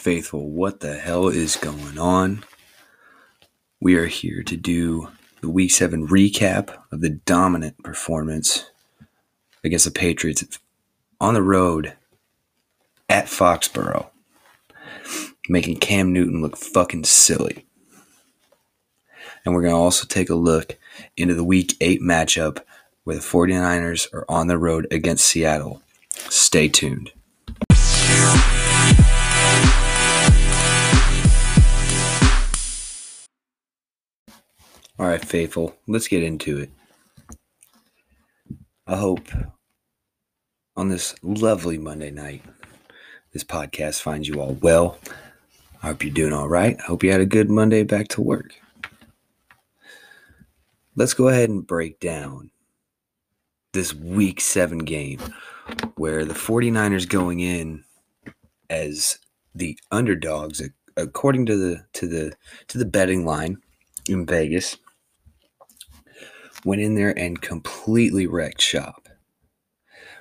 faithful, what the hell is going on? We are here to do the week seven recap of the dominant performance against the Patriots on the road at Foxborough, making Cam Newton look fucking silly. And we're going to also take a look into the week eight matchup where the 49ers are on the road against Seattle. Stay tuned. All right, faithful, let's get into it. I hope on this lovely Monday night, this podcast finds you all well. I hope you're doing all right. I hope you had a good Monday back to work. Let's go ahead and break down this week seven game where the 49ers going in as the underdogs according to the to the to the betting line in Vegas went in there and completely wrecked shop.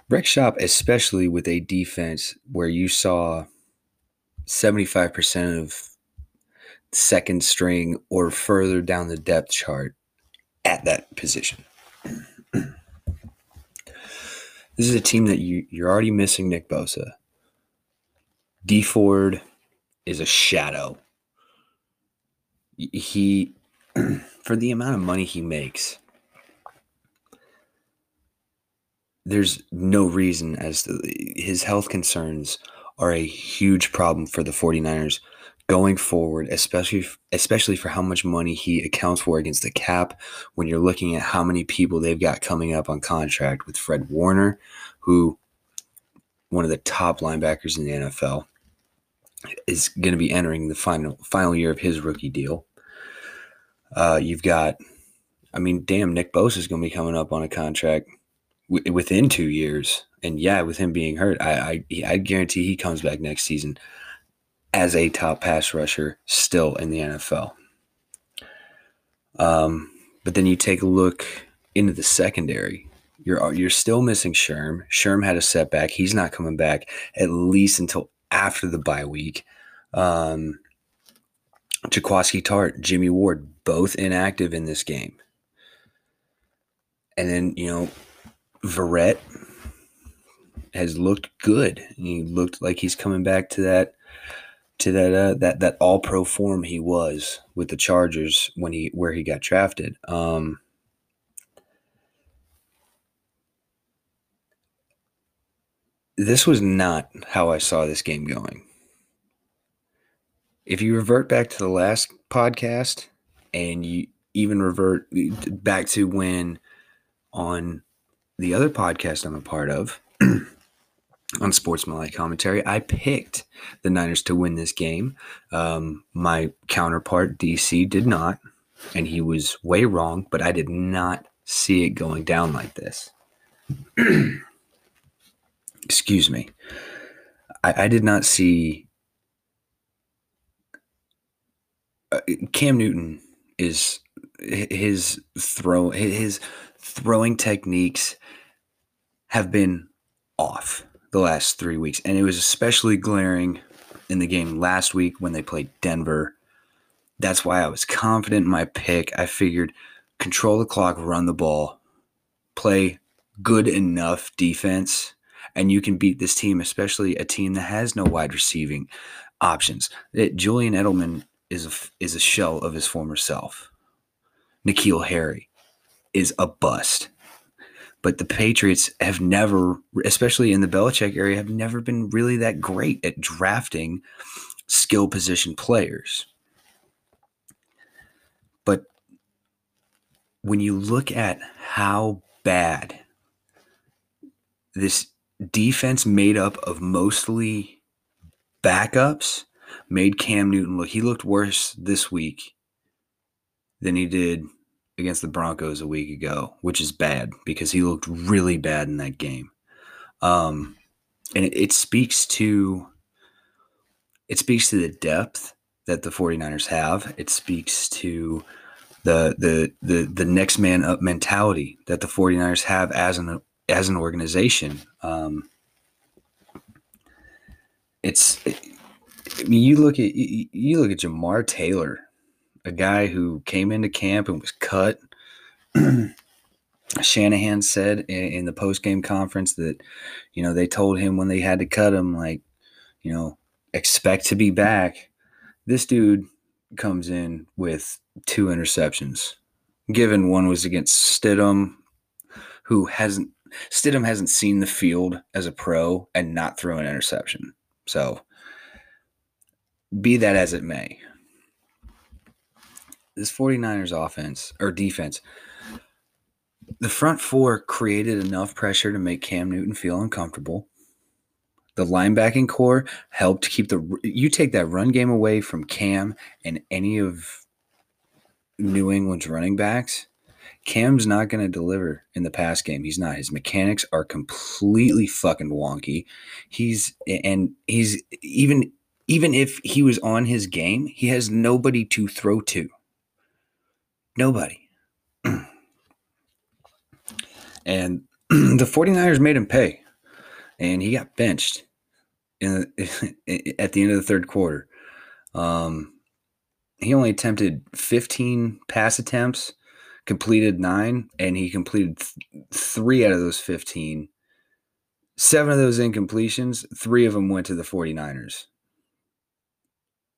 Wrecked shop, especially with a defense where you saw 75% of second string or further down the depth chart at that position. this is a team that you, you're already missing Nick Bosa. Dee Ford is a shadow. He, for the amount of money he makes, there's no reason as to, his health concerns are a huge problem for the 49ers going forward especially especially for how much money he accounts for against the cap when you're looking at how many people they've got coming up on contract with Fred Warner who one of the top linebackers in the NFL is going to be entering the final final year of his rookie deal. Uh, you've got, I mean, damn, Nick Bosa is going to be coming up on a contract w- within two years. And yeah, with him being hurt, I, I I guarantee he comes back next season as a top pass rusher still in the NFL. Um, but then you take a look into the secondary. You're you're still missing Sherm. Sherm had a setback. He's not coming back at least until after the bye week. Um, Jaquiski Tartt, Jimmy Ward, both inactive in this game. And then, you know, Verrett has looked good. He looked like he's coming back to that to that uh, that that all pro form he was with the Chargers when he where he got drafted. Um, this was not how I saw this game going. If you revert back to the last podcast and you even revert back to when on the other podcast I'm a part of on Sportsmanlike Commentary, I picked the Niners to win this game. Um, my counterpart, DC, did not, and he was way wrong, but I did not see it going down like this. Excuse me. I, I, did not see. Uh, Cam Newton is his throw his throwing techniques have been off the last three weeks. And it was especially glaring in the game last week when they played Denver. That's why I was confident in my pick. I figured control the clock, run the ball, play good enough defense, and you can beat this team, especially a team that has no wide receiving options. It, Julian Edelman is a, is a shell of his former self. N'Keal Harry is a bust. But the Patriots have never, especially in the Belichick area, have never been really that great at drafting skill position players. But when you look at how bad this defense made up of mostly backups made Cam Newton look, he looked worse this week than he did against the Broncos a week ago, which is bad because he looked really bad in that game. Um, and it, it speaks to it speaks to the depth that the 49ers have. It speaks to the the the the next man up mentality that the 49ers have as an as an organization. Um, it's it, I mean, you look at you, you look at Jamar Taylor, a guy who came into camp and was cut. Shanahan said in, the post game conference that, you know, they told him when they had to cut him, like, you know, expect to be back. This dude comes in with two interceptions. Given one was against Stidham, who hasn't Stidham hasn't seen the field as a pro and not throw an interception. So be that as it may. This 49ers offense or defense, the front four created enough pressure to make Cam Newton feel uncomfortable. The linebacking core helped keep the you take that run game away from Cam and any of New England's running backs, Cam's not going to deliver in the pass game. He's not. His mechanics are completely fucking wonky. He's and he's even even if he was on his game, he has nobody to throw to. Nobody. and the 49ers made him pay. And he got benched in at the end of the third quarter. Um, he only attempted 15 pass attempts, completed nine, and he completed th- three out of those 15. Seven of those incompletions, three of them went to the 49ers.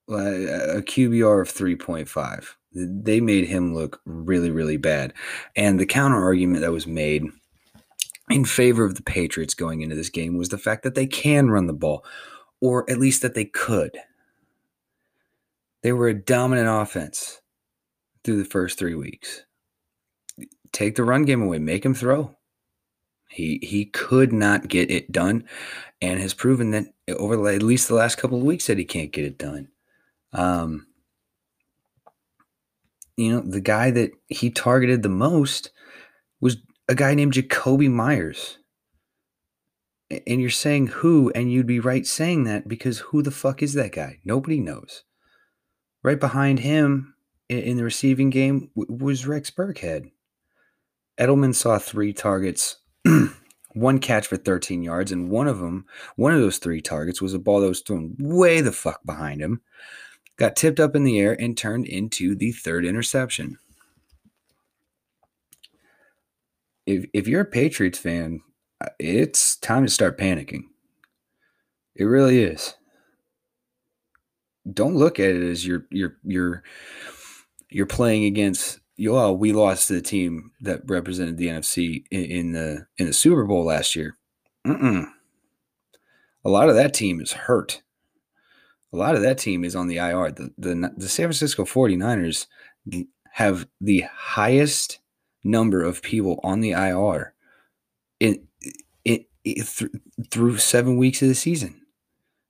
A QBR of 3.5. They made him look really, really bad. And the counter argument that was made in favor of the Patriots going into this game was the fact that they can run the ball, or at least that they could. They were a dominant offense through the first three weeks. Take the run game away, make him throw. He he could not get it done, and has proven that over at least the last couple of weeks that he can't get it done. Um, you know, the guy that he targeted the most was a guy named Jakobi Meyers. And you're saying who, and you'd be right saying that because who the fuck is that guy? Nobody knows. Right behind him in the receiving game was Rex Burkhead. Edelman saw three targets, one catch for 13 yards, and one of them, one of those three targets was a ball that was thrown way the fuck behind him, got tipped up in the air, and turned into the third interception. If, if you're a Patriots fan, uh, it's time to start panicking. It really is don't look at it as you're you're you're you're playing against you oh we lost to the team that represented the NFC in, in the in the Super Bowl last year. Mm-mm. A lot of that team is hurt. A lot of that team is on the IR. The, the, the San Francisco 49ers have the highest number of people on the IR in, in, in th- through seven weeks of the season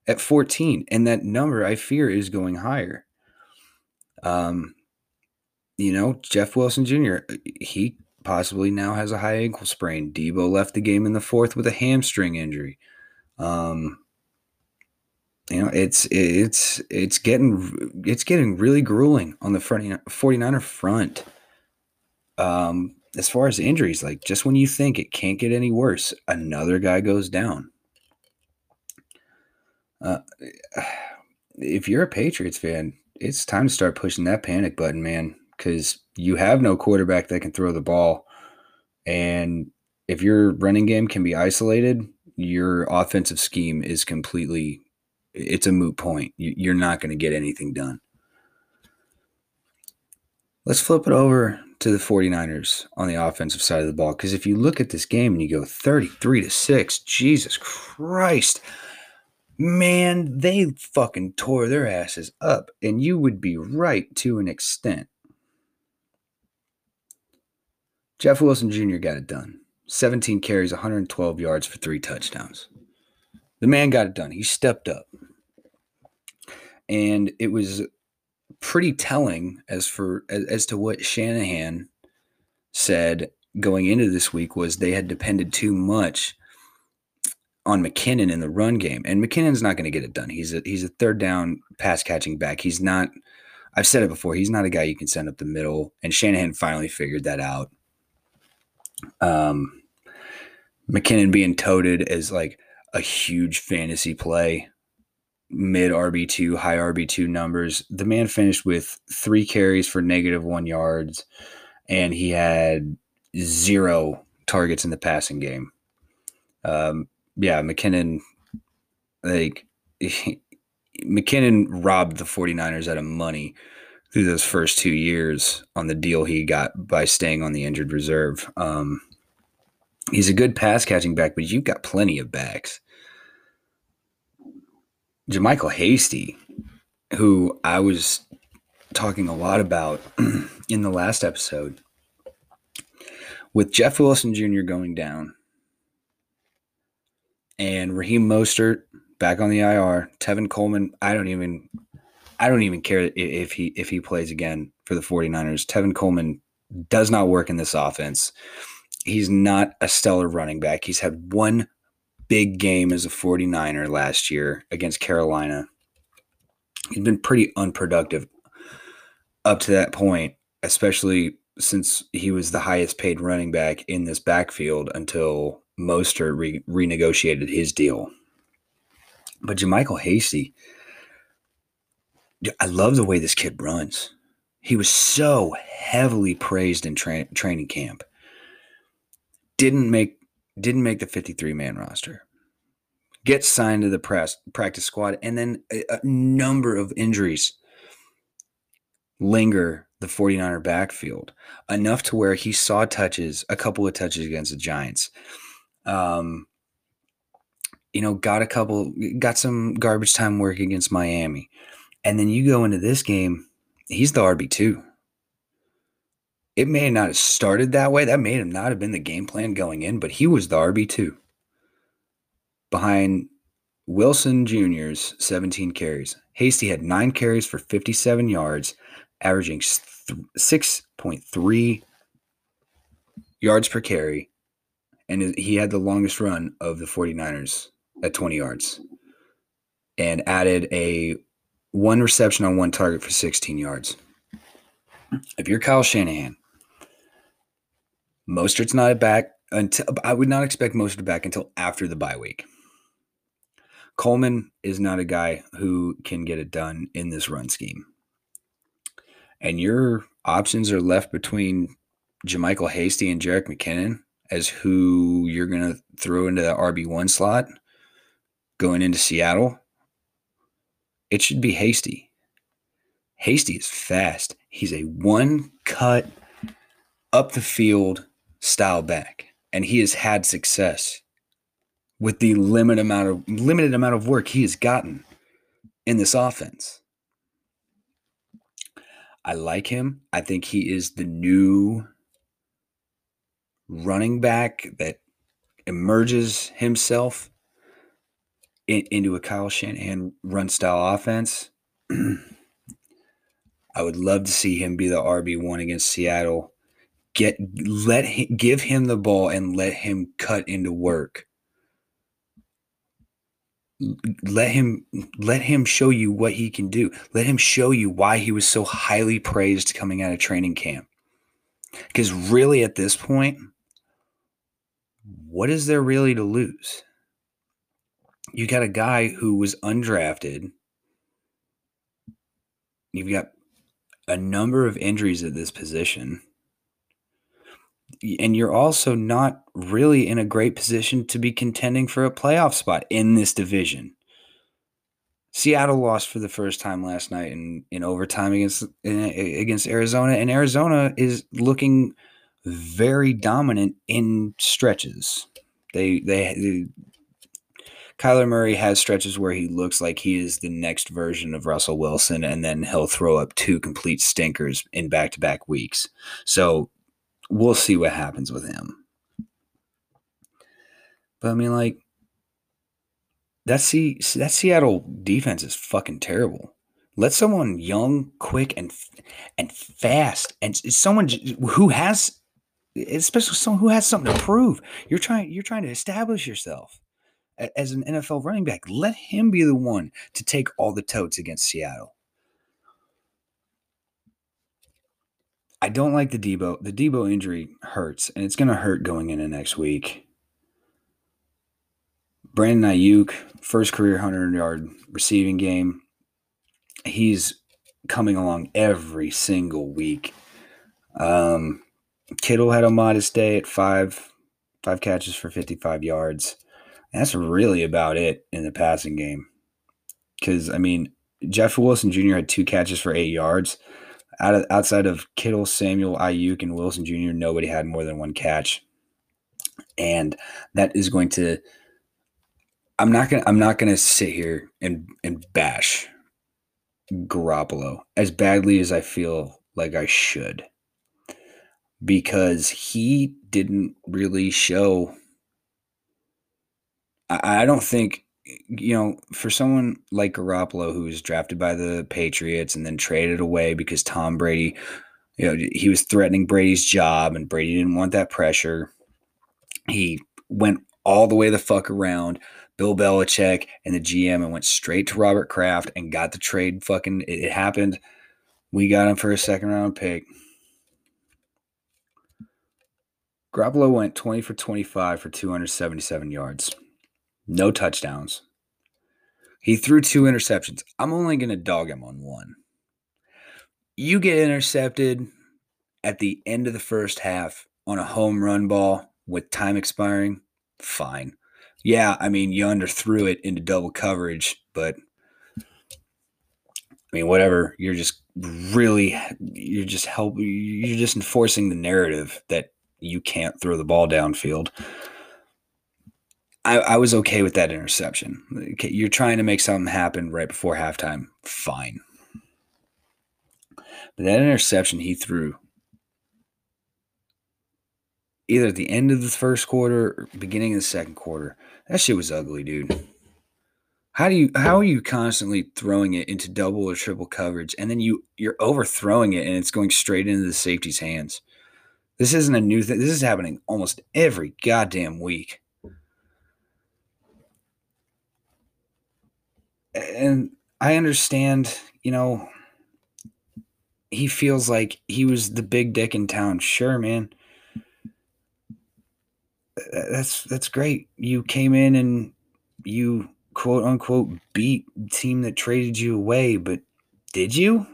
at 14 and that number i fear is going higher. Um you know jeff wilson jr he possibly now has a high ankle sprain. Deebo left the game in the fourth with a hamstring injury. Um you know it's it's it's getting it's getting really grueling on the front 49er front um as far as injuries like just when you think it can't get any worse another guy goes down uh, if you're a Patriots fan, it's time to start pushing that panic button, man, because you have no quarterback that can throw the ball. And if your running game can be isolated, your offensive scheme is completely it's a moot point. You're not going to get anything done. Let's flip it over to the 49ers on the offensive side of the ball. Because if you look at this game and you go 33 to 6, Jesus Christ man, they fucking tore their asses up. And you would be right to an extent. Jeff Wilson Jr. got it done. 17 carries, 112 yards for three touchdowns. The man got it done. He stepped up. And it was pretty telling as for as, as to what Shanahan said going into this week was they had depended too much on McKinnon in the run game, and McKinnon's not going to get it done. He's a he's a third down pass catching back. He's not. I've said it before. He's not a guy you can send up the middle, and Shanahan finally figured that out. Um, McKinnon being toted as like a huge fantasy play. mid RB2, high RB2 numbers. The man finished with three carries for negative one yards, and he had zero targets in the passing game. Um, yeah, McKinnon, like, McKinnon robbed the 49ers out of money through those first two years on the deal he got by staying on the injured reserve. Um, he's a good pass catching back, but you've got plenty of backs. JaMycal Hasty, who I was talking a lot about in the last episode, with Jeff Wilson Jr. going down and Raheem Mostert back on the IR, Tevin Coleman, I don't even I don't even care if he if he plays again for the 49ers. Tevin Coleman does not work in this offense. He's not a stellar running back. He's had one big game as a 49er last year against Carolina. He's been pretty unproductive up to that point, especially since he was the highest paid running back in this backfield until Mostert re- renegotiated his deal. But JaMycal Hasty, I love the way this kid runs. He was so heavily praised in tra- training camp. Didn't make didn't make the 53 man roster. Gets signed to the press practice squad, and then a, a number of injuries linger the 49er backfield enough to where he saw touches, a couple of touches against the Giants. Um, you know, got a couple, got some garbage time work against Miami. And then you go into this game, he's the RB2. It may not have started that way. That may have not have been the game plan going in, but he was the RB2 behind Wilson Jr.'s 17 carries. Hasty had nine carries for 57 yards, averaging 6.3 yards per carry. And he had the longest run of the 49ers at 20 yards and added a one reception on one target for 16 yards. If you're Kyle Shanahan, Mostert's not back until I would not expect Mostert back until after the bye week. Coleman is not a guy who can get it done in this run scheme. And your options are left between JaMycal Hasty and Jerick McKinnon as who you're going to throw into the RB1 slot going into Seattle. It should be Hasty. Hasty is fast. He's a one cut up the field style back, and he has had success with the limited amount of limited amount of work he has gotten in this offense. I like him. I think he is the new running back that emerges himself in, into a Kyle Shanahan run style offense. I would love to see him be the RB one against Seattle. Get let give him the ball and let him cut into work. Let him let him show you what he can do. Let him show you why he was so highly praised coming out of training camp. Because really at this point what is there really to lose? You got a guy who was undrafted. You've got a number of injuries at this position and you're also not really in a great position to be contending for a playoff spot in this division. Seattle lost for the first time last night in, in overtime against against Arizona, and Arizona is looking very dominant in stretches. They they, they Kyler Murray has stretches where he looks like he is the next version of Russell Wilson, and then he'll throw up two complete stinkers in back to back weeks. So we'll see what happens with him. But I mean, like that C that Seattle defense is fucking terrible. Let someone young, quick, and and fast, and someone who has, especially someone who has something to prove. You're trying you're trying to establish yourself as an NFL running back. Let him be the one to take all the totes against Seattle. I don't like the Deebo. The Deebo injury hurts, and it's going to hurt going into next week. Brandon Aiyuk, first career 100 yard receiving game. He's coming along every single week. Um, Kittle had a modest day at five, five catches for 55 yards. that's really about it in the passing game. Because, I mean, Jeff Wilson Jr. had two catches for eight yards. Out of, outside of Kittle, Samuel, Aiyuk, and Wilson Jr., nobody had more than one catch. And that is going to I'm not gonna I'm not gonna sit here and and bash Garoppolo as badly as I feel like I should because he didn't really show. I, I don't think you know for someone like Garoppolo who was drafted by the Patriots and then traded away because Tom Brady, you know, he was threatening Brady's job and Brady didn't want that pressure. He went all the way the fuck around Bill Belichick and the GM and went straight to Robert Kraft and got the trade. Fucking, it, happened. We got him for a second round pick. Garoppolo went 20 for 25 for 277 yards. No touchdowns. He threw two interceptions. I'm only going to dog him on one. You get intercepted at the end of the first half on a home run ball with time expiring, fine yeah, I mean, you underthrew it into double coverage, but I mean, whatever. You're just really, you're just help. You're just enforcing the narrative that you can't throw the ball downfield. I, I was okay with that interception. Okay, you're trying to make something happen right before halftime. Fine. But that interception he threw either at the end of the first quarter or beginning of the second quarter. That shit was ugly, dude. How do you how are you constantly throwing it into double or triple coverage and then you you're overthrowing it and it's going straight into the safety's hands? This isn't a new thing. This is happening almost every goddamn week. And I understand, you know, he feels like he was the big dick in town. Sure, man that's that's great. You came in and you quote unquote beat team that traded you away, but did you?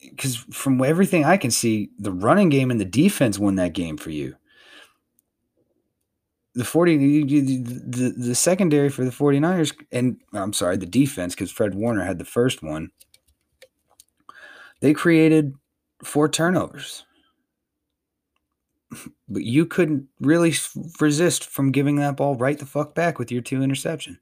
Because from everything I can see, the running game and the defense won that game for you. The 40 the, the, the secondary for the 49ers and I'm sorry, the defense cuz Fred Warner had the first one. They created four turnovers but you couldn't really resist from giving that ball right the fuck back with your two interceptions.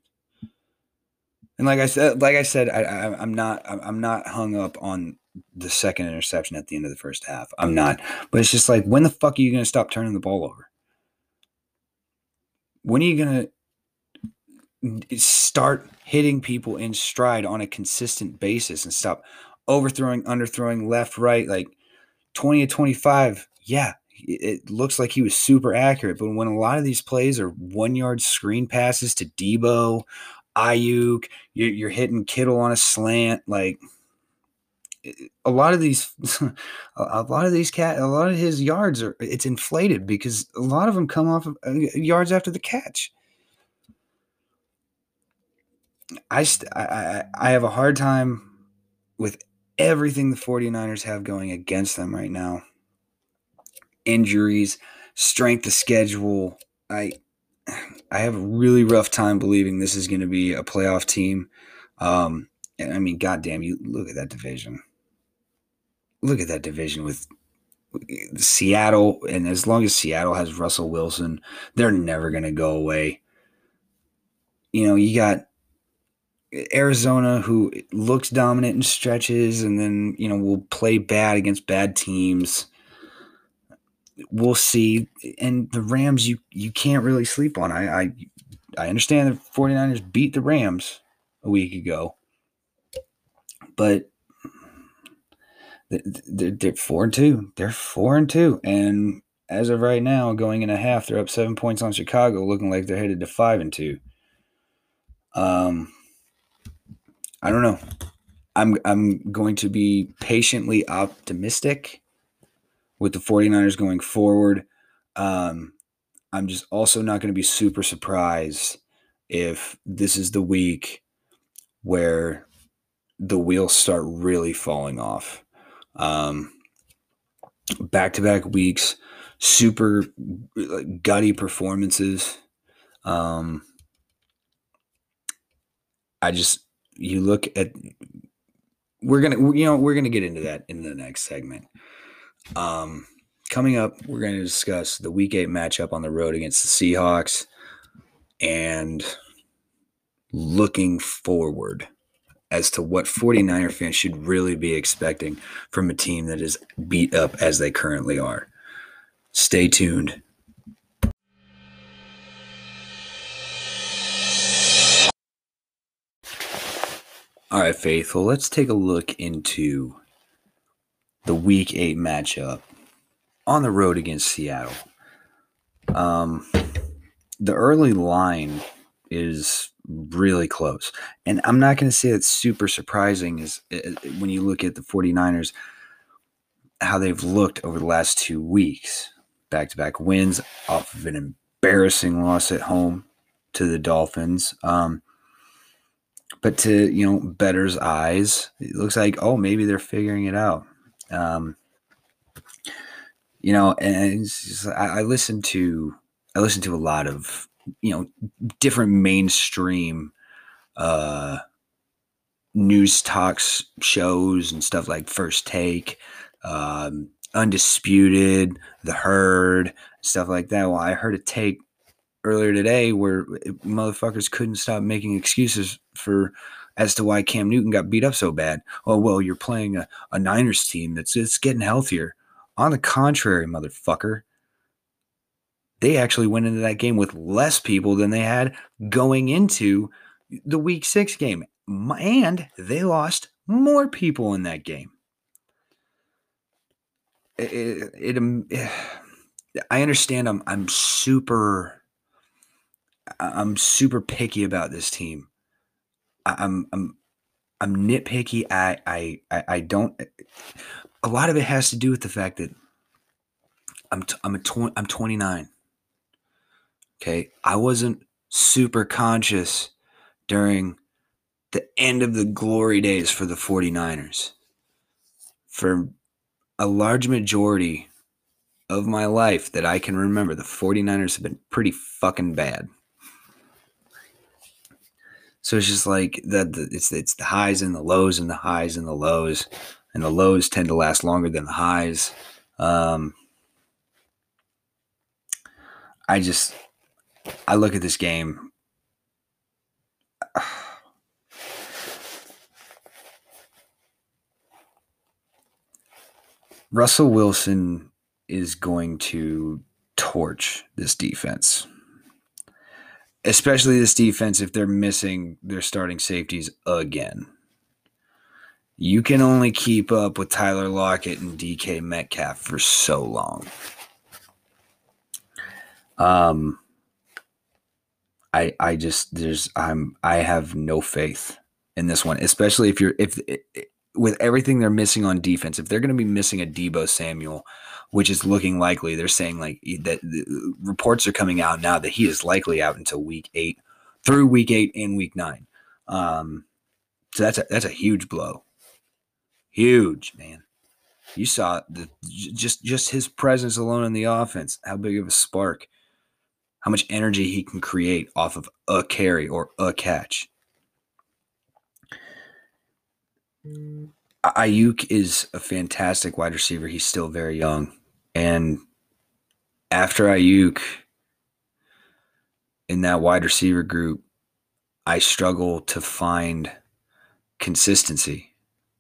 And like I said, like I said, I, I, am not, I'm not hung up on the second interception at the end of the first half. I'm not, but it's just like, when the fuck are you going to stop turning the ball over? When are you going to start hitting people in stride on a consistent basis and stop overthrowing, underthrowing, left, right, like 20 to 25? Yeah, it looks like he was super accurate. But when a lot of these plays are one yard screen passes to Deebo, you're, you're hitting Kittle on a slant, like a lot of these, a lot of these cat, a lot of his yards are it's inflated because a lot of them come off of uh, yards after the catch. I, st- I I have a hard time with everything the 49ers have going against them right now injuries, strength of schedule. I I have a really rough time believing this is going to be a playoff team. Um, and I mean, goddamn, you look at that division. Look at that division with Seattle, and as long as Seattle has Russell Wilson, they're never going to go away. You know, you got Arizona, who looks dominant in stretches, and then you know will play bad against bad teams we'll see. And the Rams, you you can't really sleep on. I I, I understand the 49ers beat the Rams a week ago, but they're, four and two. They're four and two, and as of right now, going in a half, they're up seven points on Chicago, looking like they're headed to five and two. Um, I don't know. I'm I'm going to be patiently optimistic with the 49ers going forward. Um, I'm just also not going to be super surprised if this is the week where the wheels start really falling off. Um, back to back weeks, super gutty performances. Um, I just, you look at, we're to, you know, we're to get into that in the next segment. Um, coming up, we're to discuss the week eight matchup on the road against the Seahawks and looking forward as to what 49er fans should really be expecting from a team that is beat up as they currently are. Stay tuned. All right, Faithful, let's take a look into the week eight matchup on the road against Seattle. Um, the early line is really close. And I'm not going to say it's super surprising is when you look at the 49ers how they've looked over the last 2 weeks. Back-to-back wins off of an embarrassing loss at home to the Dolphins. Um, but to, you know, bettor's eyes, it looks like oh, maybe they're figuring it out. Um, you know, and I, I listen to I listen to a lot of you know different mainstream uh news talks shows and stuff like First Take, um, Undisputed, The Herd, stuff like that. Well, I heard a take earlier today where motherfuckers couldn't stop making excuses for as to why Cam Newton got beat up so bad. Oh well, you're playing a, a Niners team that's it's getting healthier. On the contrary, motherfucker, they actually went into that game with less people than they had going into the week six game. And they lost more people in that game. It, it, it, um, I understand I'm I'm super I'm super picky about this team. I'm I'm I'm nitpicky. I I I don't. A lot of it has to do with the fact that I'm t- I'm a tw- I'm 29. Okay, I wasn't super conscious during the end of the glory days for the 49ers. For a large majority of my life that I can remember, the 49ers have been pretty fucking bad. So it's just like that. It's it's the highs and the lows and the highs and the lows, and the lows tend to last longer than the highs. Um, I just I look at this game. Russell Wilson is going to torch this defense especially this defense if they're missing their starting safeties again. You can only keep up with Tyler Lockett and DK Metcalf for so long. Um I I just there's I'm I have no faith in this one, especially if you're if with everything they're missing on defense. If they're going to be missing a Deebo Samuel, which is looking likely. They're saying like that reports are coming out now that he is likely out until week eight, through week eight and week nine. Um, so that's a that's a huge blow, huge man. You saw the just just his presence alone in the offense, how big of a spark, how much energy he can create off of a carry or a catch. Aiyuk is a fantastic wide receiver. He's still very young. And after Aiyuk in that wide receiver group, I struggle to find consistency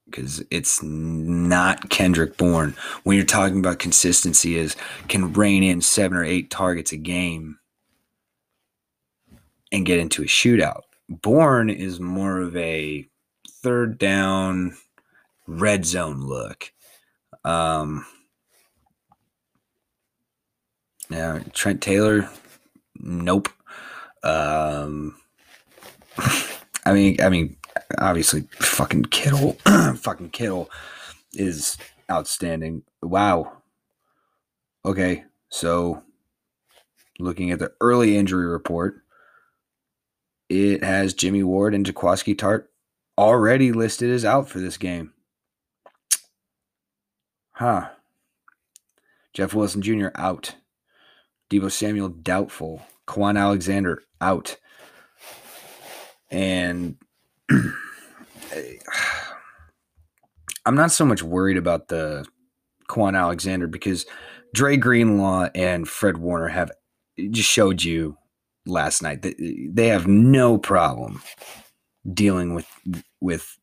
because it's not Kendrick Bourne. When you're talking about consistency, is can rein in seven or eight targets a game and get into a shootout. Bourne is more of a third down red zone look. Um, yeah, Trent Taylor, nope. Um, I mean, I mean, obviously, fucking Kittle, fucking Kittle is outstanding. Wow. Okay, so looking at the early injury report, it has Jimmy Ward and Jaquiski Tartt already listed as out for this game. Huh. Jeff Wilson Jr. out. Deebo Samuel doubtful. Kwon Alexander out. And I'm not so much worried about the Kwon Alexander because Dre Greenlaw and Fred Warner have just showed you last night that they have no problem dealing with with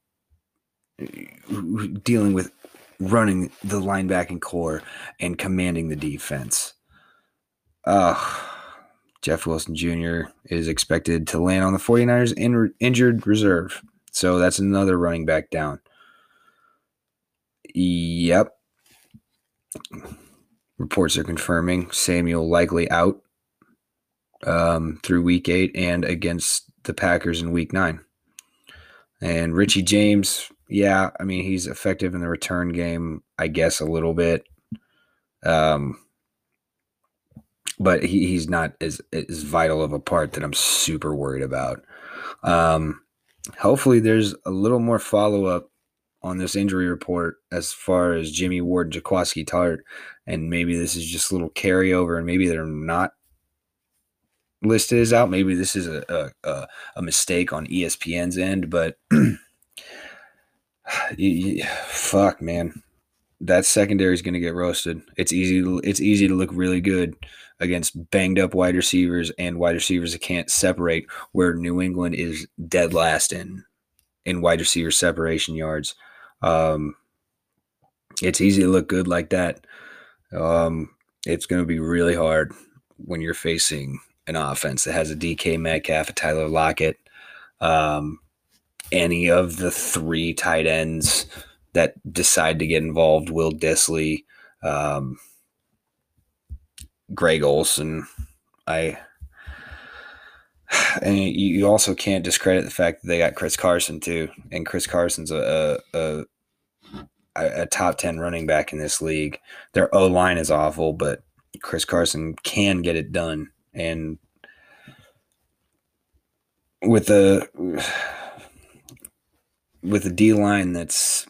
dealing with running the linebacking core and commanding the defense. Uh, Jeff Wilson Jr. is expected to land on the 49ers in, injured reserve. So that's another running back down. Yep. Reports are confirming Samuel likely out um, through week eight and against the Packers in week nine. And Richie James, yeah, I mean, he's effective in the return game, I guess, a little bit. Um, but he, he's not as, as vital of a part that I'm super worried about. Um, hopefully, there's a little more follow up on this injury report as far as Jimmy Ward and Jaquiski Tartt. And maybe this is just a little carryover, and maybe they're not listed as out. Maybe this is a, a, a mistake on ESPN's end, but fuck, man, that secondary is going to get roasted. It's easy. To, it's easy to look really good against banged up wide receivers and wide receivers that can't separate. Where New England is dead last in in wide receiver separation yards. Um, it's easy to look good like that. Um, it's going to be really hard when you're facing an offense that has a DK Metcalf, a Tyler Lockett, um, any of the three tight ends that decide to get involved, Will Dissly, um, Greg Olsen. I and you also can't discredit the fact that they got Chris Carson too, and Chris Carson's a a, a, a top ten running back in this league. Their O line is awful, but Chris Carson can get it done, and with the with the D line that's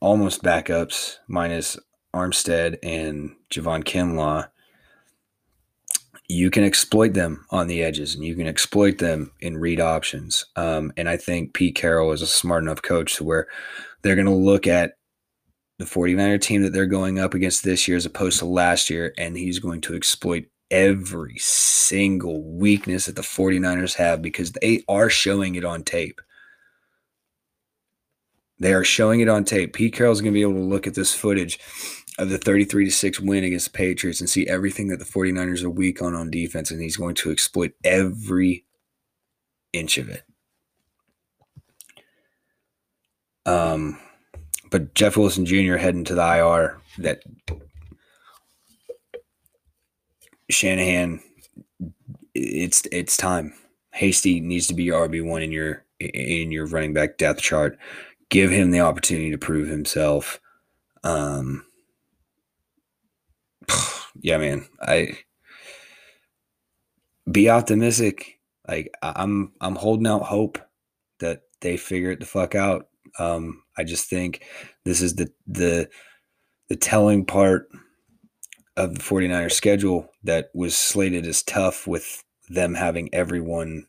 almost backups minus Armstead and Javon Kinlaw, you can exploit them on the edges and you can exploit them in read options. Um, and I think Pete Carroll is a smart enough coach to where they're going to look at the 49er team that they're going up against this year as opposed to last year, and he's going to exploit every single weakness that the 49ers have because they are showing it on tape. They are showing it on tape. Pete Carroll's going to be able to look at this footage of the 33 to 6 win against the Patriots and see everything that the 49ers are weak on on defense and he's going to exploit every inch of it. Um but Jeff Wilson Jr. heading to the IR that Shanahan it's it's time. Hasty needs to be your RB1 in your in your running back depth chart give him the opportunity to prove himself. Um, yeah, man, I be optimistic. Like I'm, I'm holding out hope that they figure it the fuck out. Um, I just think this is the the the telling part of the 49ers schedule that was slated as tough with them having everyone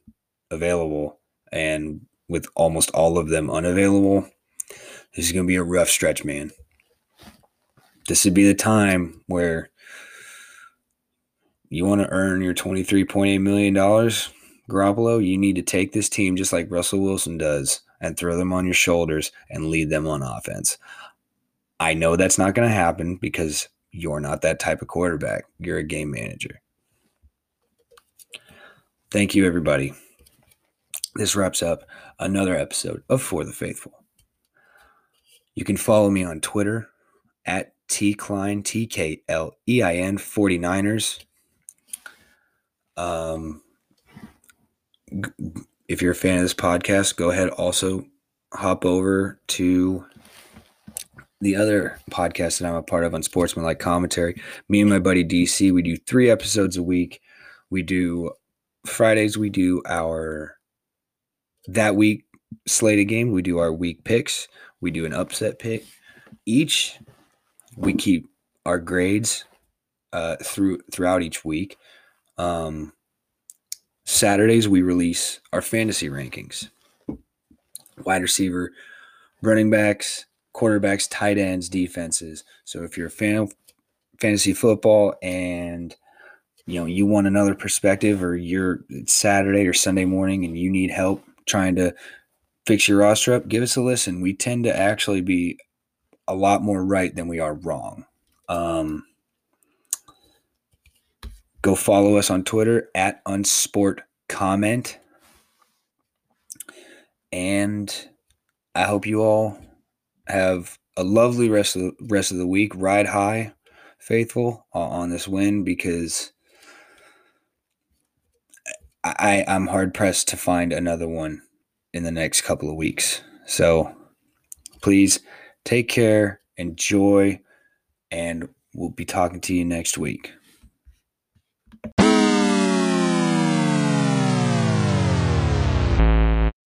available and with almost all of them unavailable. This is going to be a rough stretch, man. This would be the time where you want to earn your $23.8 million, Garoppolo, you need to take this team just like Russell Wilson does and throw them on your shoulders and lead them on offense. I know that's not going to happen because you're not that type of quarterback. You're a game manager. Thank you, everybody. This wraps up another episode of For the Faithful. You can follow me on Twitter at T Klein, T K L E I N 49ers. Um, if you're a fan of this podcast, go ahead also hop over to the other podcast that I'm a part of on Sportsmanlike Commentary, me and my buddy DC, we do three episodes a week. We do Fridays, we do our that week slated game. We do our week picks. We do an upset pick. Each we keep our grades uh, through throughout each week. Um, Saturdays we release our fantasy rankings. Wide receiver, running backs, quarterbacks, tight ends, defenses. So if you're a fan of fantasy football and you know you want another perspective or you're Saturday or Sunday morning and you need help trying to fix your roster up, give us a listen. We tend to actually be a lot more right than we are wrong. Um, go follow us on Twitter at unsport comment. And I hope you all have a lovely rest of the rest of the week. Ride high, faithful, uh, on this win because I I'm hard pressed to find another one in the next couple of weeks. So please take care, enjoy, and we'll be talking to you next week.